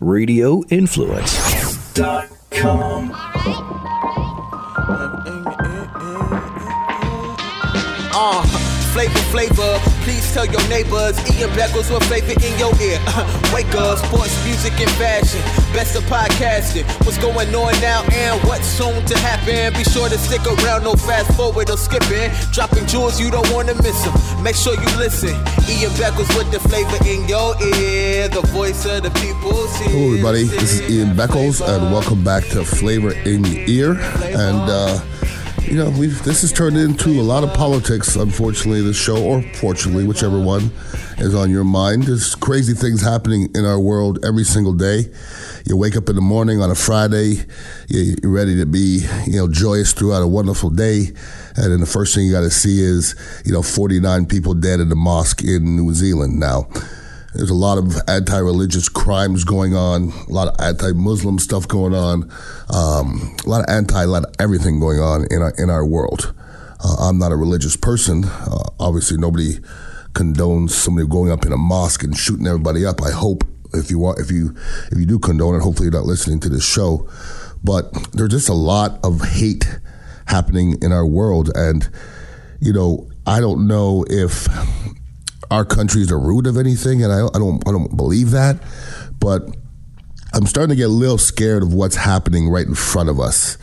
radioinfluence.com. Uh, flavor, flavor. Please tell your neighbors. Ian Beckles with flavor in your ear. Wake up, sports, music, and fashion. Best of podcasting. What's going on now and what's soon to happen? Be sure to stick around, no fast forward or skipping. Dropping jewels, you don't want to miss them. Make sure you listen. Ian Beckles with the flavor in your ear. The voice of the people. Hello, everybody. This is Ian Beckles, and welcome back to Flavor in Your Ear. And, uh, you know, we've, this has turned into a lot of politics, unfortunately, this show, or fortunately, whichever one is on your mind. There's crazy things happening in our world every single day. You wake up in the morning on a Friday, you're ready to be, you know, joyous throughout a wonderful day. And then the first thing you got to see is, you know, 49 people dead in the mosque in New Zealand. Now, there's a lot of anti-religious crimes going on, a lot of anti-Muslim stuff going on, um, a lot of anti, a lot of everything going on in our in our world. Uh, I'm not a religious person. Uh, obviously, nobody condones somebody going up in a mosque and shooting everybody up. I hope if you want, if you if you do condone it, hopefully you're not listening to this show. But there's just a lot of hate happening in our world, and you know, I don't know if our country is the root of anything, and I, I don't I don't believe that. But I'm starting to get a little scared of what's happening right in front of us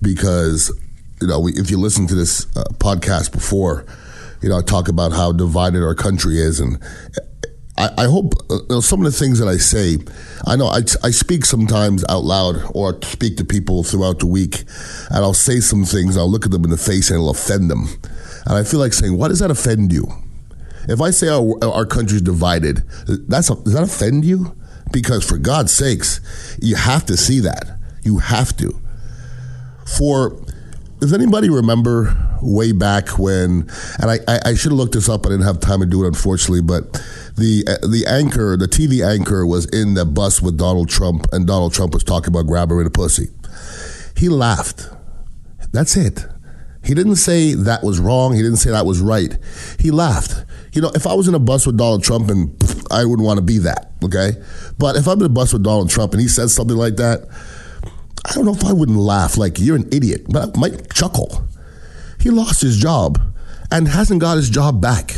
because you know we, if you listen to this uh, podcast before, you know I talk about how divided our country is, and I, I hope uh, you know, some of the things that I say. I know I, I speak sometimes out loud or speak to people throughout the week, and I'll say some things. I'll look at them in the face and it'll offend them, and I feel like saying, "Why does that offend you?" If I say our, our country's divided, that's does that offend you? Because for God's sakes, you have to see that. You have to. For does anybody remember way back when? And I, I, I should have looked this up. I didn't have time to do it, unfortunately. But the uh, the anchor, the TV anchor, was in the bus with Donald Trump, and Donald Trump was talking about grabbing her in the pussy. He laughed. That's it. He didn't say that was wrong. He didn't say that was right. He laughed you know, if I was in a bus with Donald Trump and I wouldn't want to be that, okay? But if I'm in a bus with Donald Trump and he says something like that, I don't know if I wouldn't laugh like you're an idiot, but I might chuckle. He lost his job and hasn't got his job back.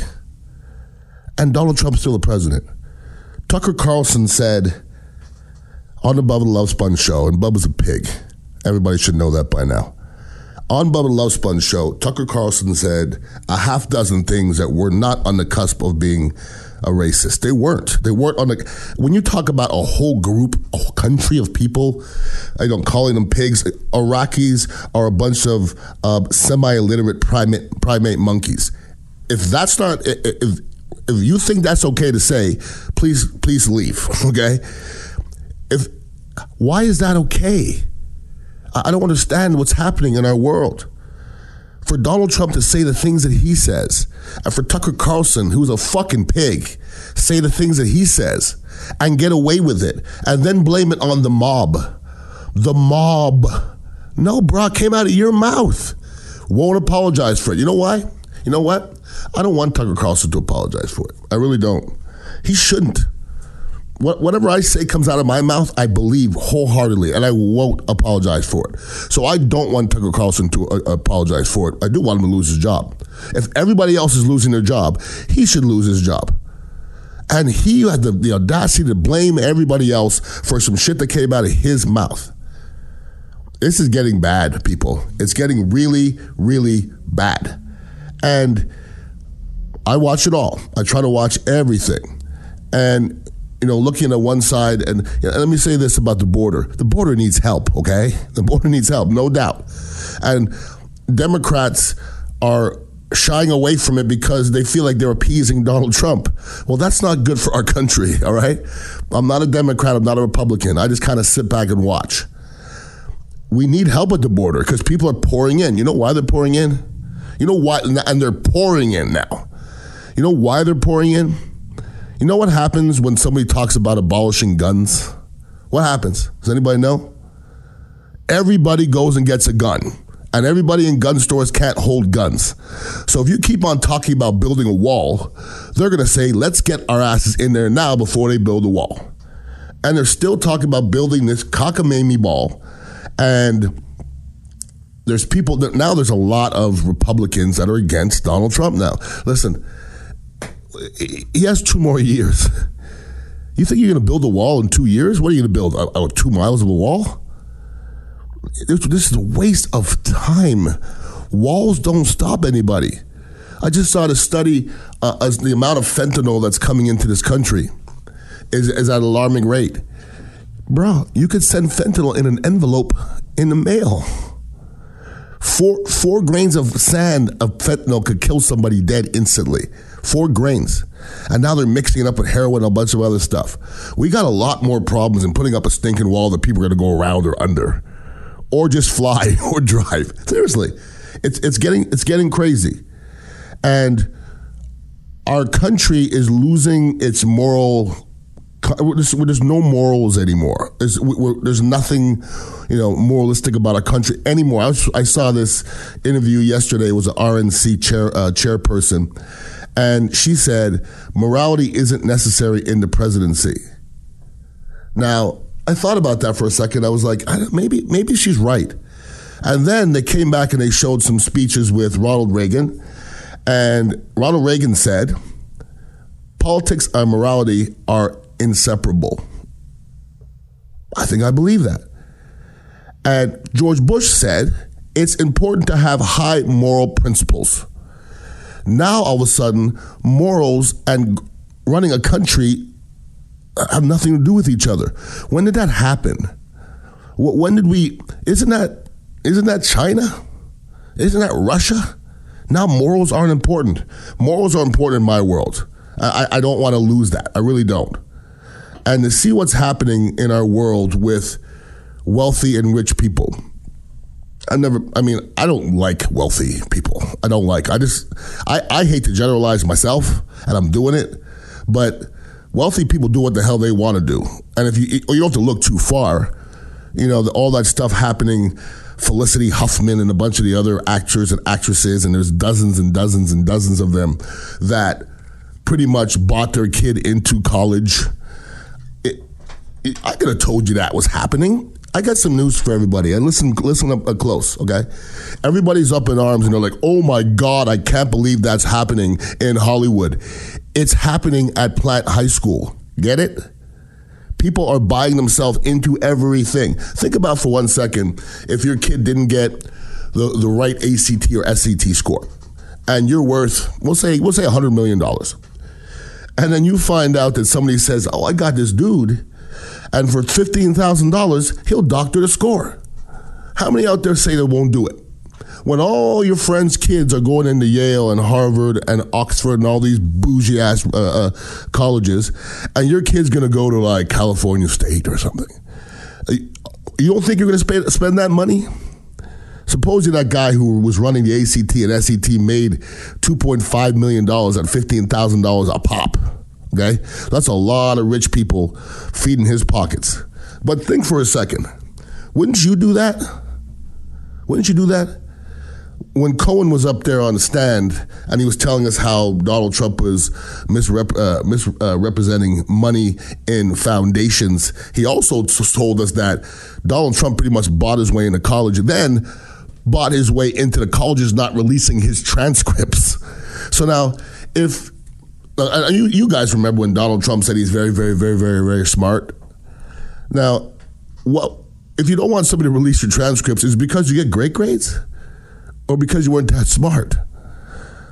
And Donald Trump's still the president. Tucker Carlson said on the Bubba the Love Sponge show, and Bubba's a pig. Everybody should know that by now. On Bubba Love Sponge show, Tucker Carlson said a half dozen things that were not on the cusp of being a racist. They weren't. They weren't on the. When you talk about a whole group, a whole country of people, I don't calling them pigs. Iraqis are a bunch of uh, semi-illiterate primate primate monkeys. If that's not, if if you think that's okay to say, please please leave. Okay. If why is that okay? I don't understand what's happening in our world. For Donald Trump to say the things that he says, and for Tucker Carlson, who's a fucking pig, say the things that he says and get away with it, and then blame it on the mob. The mob. No, bro, came out of your mouth. Won't apologize for it. You know why? You know what? I don't want Tucker Carlson to apologize for it. I really don't. He shouldn't whatever I say comes out of my mouth, I believe wholeheartedly, and I won't apologize for it. So I don't want Tucker Carlson to uh, apologize for it. I do want him to lose his job. If everybody else is losing their job, he should lose his job. And he had the, the audacity to blame everybody else for some shit that came out of his mouth. This is getting bad, people. It's getting really, really bad. And I watch it all. I try to watch everything. And you know, looking at one side, and, you know, let me say this about the border: the border needs help. Okay, the border needs help, no doubt, and Democrats are shying away from it because they feel like they're appeasing Donald Trump. Well, that's not good for our country. All right, I'm not a Democrat. I'm not a Republican. I just kind of sit back and watch. We need help at the border because people are pouring in. You know why they're pouring in? You know why? And they're pouring in now. You know why they're pouring in? You know what happens when somebody talks about abolishing guns? What happens? Does anybody know? Everybody goes and gets a gun. And everybody in gun stores can't hold guns. So if you keep on talking about building a wall, they're going to say, let's get our asses in there now before they build a wall. And they're still talking about building this cockamamie ball. And there's people that now there's a lot of Republicans that are against Donald Trump now. Listen, he has two more years. You think you're going to build a wall in two years? What are you going to build? Uh, two miles of a wall? This is a waste of time. Walls don't stop anybody. I just saw the study uh, as the amount of fentanyl that's coming into this country is, is at an alarming rate. Bro, you could send fentanyl in an envelope in the mail. Four, four grains of sand of fentanyl could kill somebody dead instantly. Four grains. And now they're mixing it up with heroin and a bunch of other stuff. We got a lot more problems than putting up a stinking wall that people are going to go around or under. Or just fly or drive. Seriously. It's, it's, getting, it's getting crazy. And our country is losing its moral there's, there's no morals anymore. There's, there's, nothing, you know, moralistic about our country anymore. I, was, I saw this interview yesterday. It was an RNC chair uh, chairperson, and she said morality isn't necessary in the presidency. Now, I thought about that for a second. I was like, maybe maybe she's right. And then they came back and they showed some speeches with Ronald Reagan, and Ronald Reagan said, "Politics and morality are inseparable. I think I believe that. And George Bush said it's important to have high moral principles. Now, all of a sudden, morals and running a country have nothing to do with each other. When did that happen? When did we? Isn't that isn't that China? Isn't that Russia? Now morals aren't important. Morals are important in my world. I, I don't want to lose that. I really don't and to see what's happening in our world with wealthy and rich people. I never, I mean, I don't like wealthy people. I don't like, I just, I, I hate to generalize myself, and I'm doing it, but wealthy people do what the hell they want to do. And if you, you don't have to look too far, you know, all that stuff happening, Felicity Huffman and a bunch of the other actors and actresses, and there's dozens and dozens and dozens of them that pretty much bought their kid into college It. I could have told you that was happening. I got some news for everybody. And listen, listen up uh, close, okay? Everybody's up in arms and they're like, "Oh my God, I can't believe that's happening in Hollywood." It's happening at Plant High School. Get it? People are buying themselves into everything. Think about for one second if your kid didn't get the, the right ACT or SAT score, and you're worth, we'll say, we'll say $100 million. And then you find out that somebody says, Oh, I got this dude and for $15,000, he'll doctor the score. How many out there say they won't do it? When all your friends' kids are going into Yale and Harvard and Oxford and all these bougie ass uh, uh, colleges, and your kid's to go to like California State or something, you don't think you're going to spend that money? Supposing that guy who was running the ACT and SAT made $2.5 million at $15,000 a pop. Okay? That's a lot of rich people feeding his pockets. But think for a second. Wouldn't you do that? Wouldn't you do that? When Cohen was up there on the stand and he was telling us how Donald Trump was misrep- uh, misrepresenting uh, money in foundations, he also told us that Donald Trump pretty much bought his way into college and then bought his way into the colleges not releasing his transcripts. So now, if uh, you, you guys remember when Donald Trump said he's very, very, very, very, very smart? Now, what if you don't want somebody to release your transcripts? Is because you get great grades, or because you weren't that smart?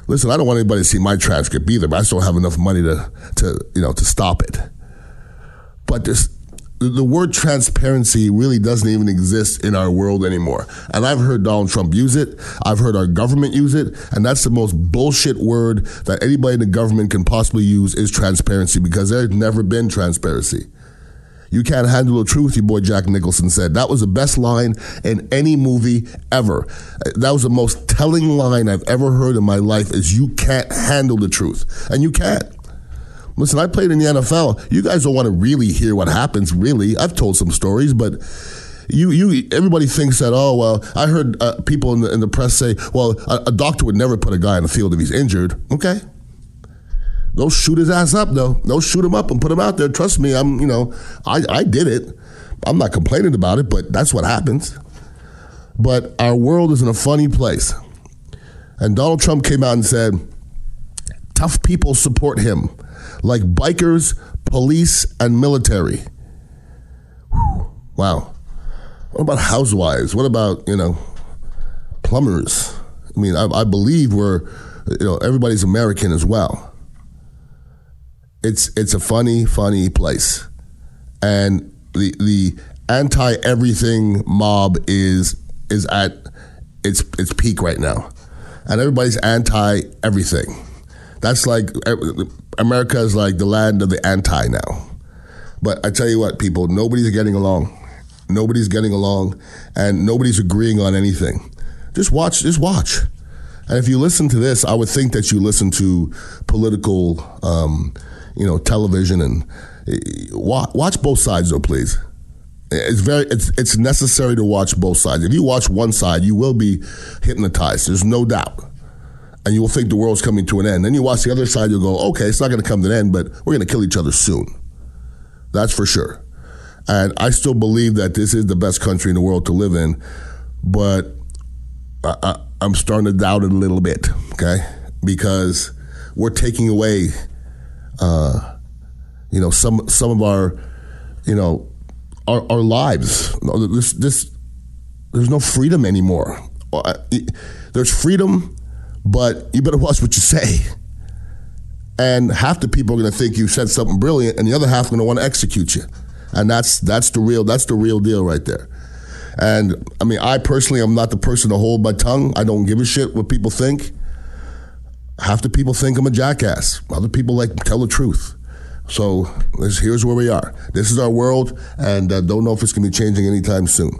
Listen, I don't want anybody to see my transcript either, but I still have enough money to, to you know, to stop it. But this the word transparency really doesn't even exist in our world anymore. And I've heard Donald Trump use it. I've heard our government use it. And that's the most bullshit word that anybody in the government can possibly use is transparency because there's never been transparency. You can't handle the truth, your boy Jack Nicholson said. That was the best line in any movie ever. That was the most telling line I've ever heard in my life is you can't handle the truth. And you can't. Listen, I played in the NFL. You guys don't want to really hear what happens, really. I've told some stories, but you, you, everybody thinks that. Oh well, I heard uh, people in the, in the press say, well, a, a, doctor would never put a guy in the field if he's injured. Okay, They'll shoot his ass up though. They'll shoot him up and put him out there. Trust me, I'm you know, I, I did it. I'm not complaining about it, but that's what happens. But our world is in a funny place. And Donald Trump came out and said, tough people support him, like bikers, police, and military. Whew. Wow. What about housewives? What about, you know, plumbers? I mean, I, I believe we're, you know, everybody's American as well. It's it's a funny, funny place, and the the anti everything mob is is at its its peak right now, and everybody's anti everything. That's like America is like the land of the anti now. But I tell you what, people, nobody's getting along. Nobody's getting along, and nobody's agreeing on anything. Just watch. Just watch. And if you listen to this, I would think that you listen to political, um, you know, television and uh, watch, watch both sides, though, please. It's very it's it's necessary to watch both sides. If you watch one side, you will be hypnotized. There's no doubt. And you will think the world's coming to an end. Then you watch the other side, you'll go, okay, it's not going to come to an end, but we're going to kill each other soon. That's for sure. And I still believe that this is the best country in the world to live in, but I, am starting to doubt it a little bit, okay? Because we're taking away, uh, you know, some some of our, you know, our, our lives. This, this, there's no freedom anymore. Uh, there's freedom, but you better watch what you say. And half the people are going to think you said something brilliant, and the other half are going to want to execute you. And that's that's the real that's the real deal right there. And I mean, I personally am not the person to hold my tongue. I don't give a shit what people think. Half the people think I'm a jackass. Other people like tell the truth. So here's where we are. This is our world, and uh, don't know if it's going to be changing anytime soon.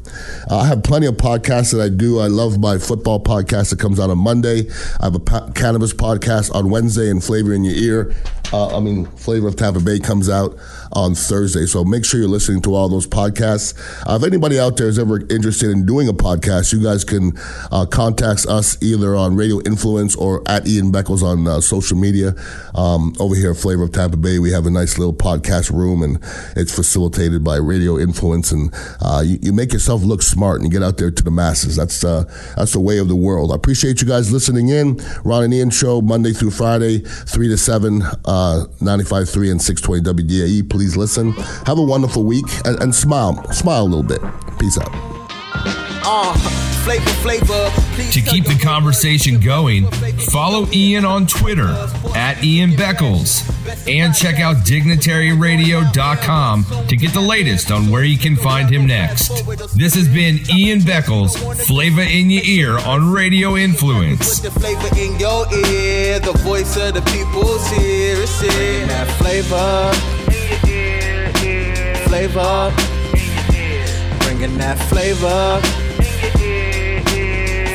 Uh, I have plenty of podcasts that I do. I love my football podcast that comes out on Monday. I have a cannabis podcast on Wednesday, and Flavor in Your Ear. Uh, I mean, Flavor of Tampa Bay comes out on Thursday. So make sure you're listening to all those podcasts. Uh, if anybody out there is ever interested in doing a podcast, you guys can uh, contact us either on Radio Influence or at Ian Beckles on uh, social media. Um, over here at Flavor of Tampa Bay, we have a nice little podcast room, and it's facilitated by Radio Influence. And uh, you, you, make yourself look smart and you get out there to the masses. That's uh, that's the way of the world. I appreciate you guys listening in. Ron and Ian show Monday through Friday, three to seven, uh, 95.3 and six twenty WDAE. Please listen. Have a wonderful week and, and smile. Smile a little bit. Peace out. Uh, flavor, flavor. To keep the conversation going, follow Ian on Twitter at Ian Beckles and check out dignitaryradio.com to get the latest on where you can find him next. This has been Ian Beckles, Flavor in Your Ear on Radio Influence. Put the flavor in your ear, the voice of the people's here. That flavor flavor. Bringing that flavor.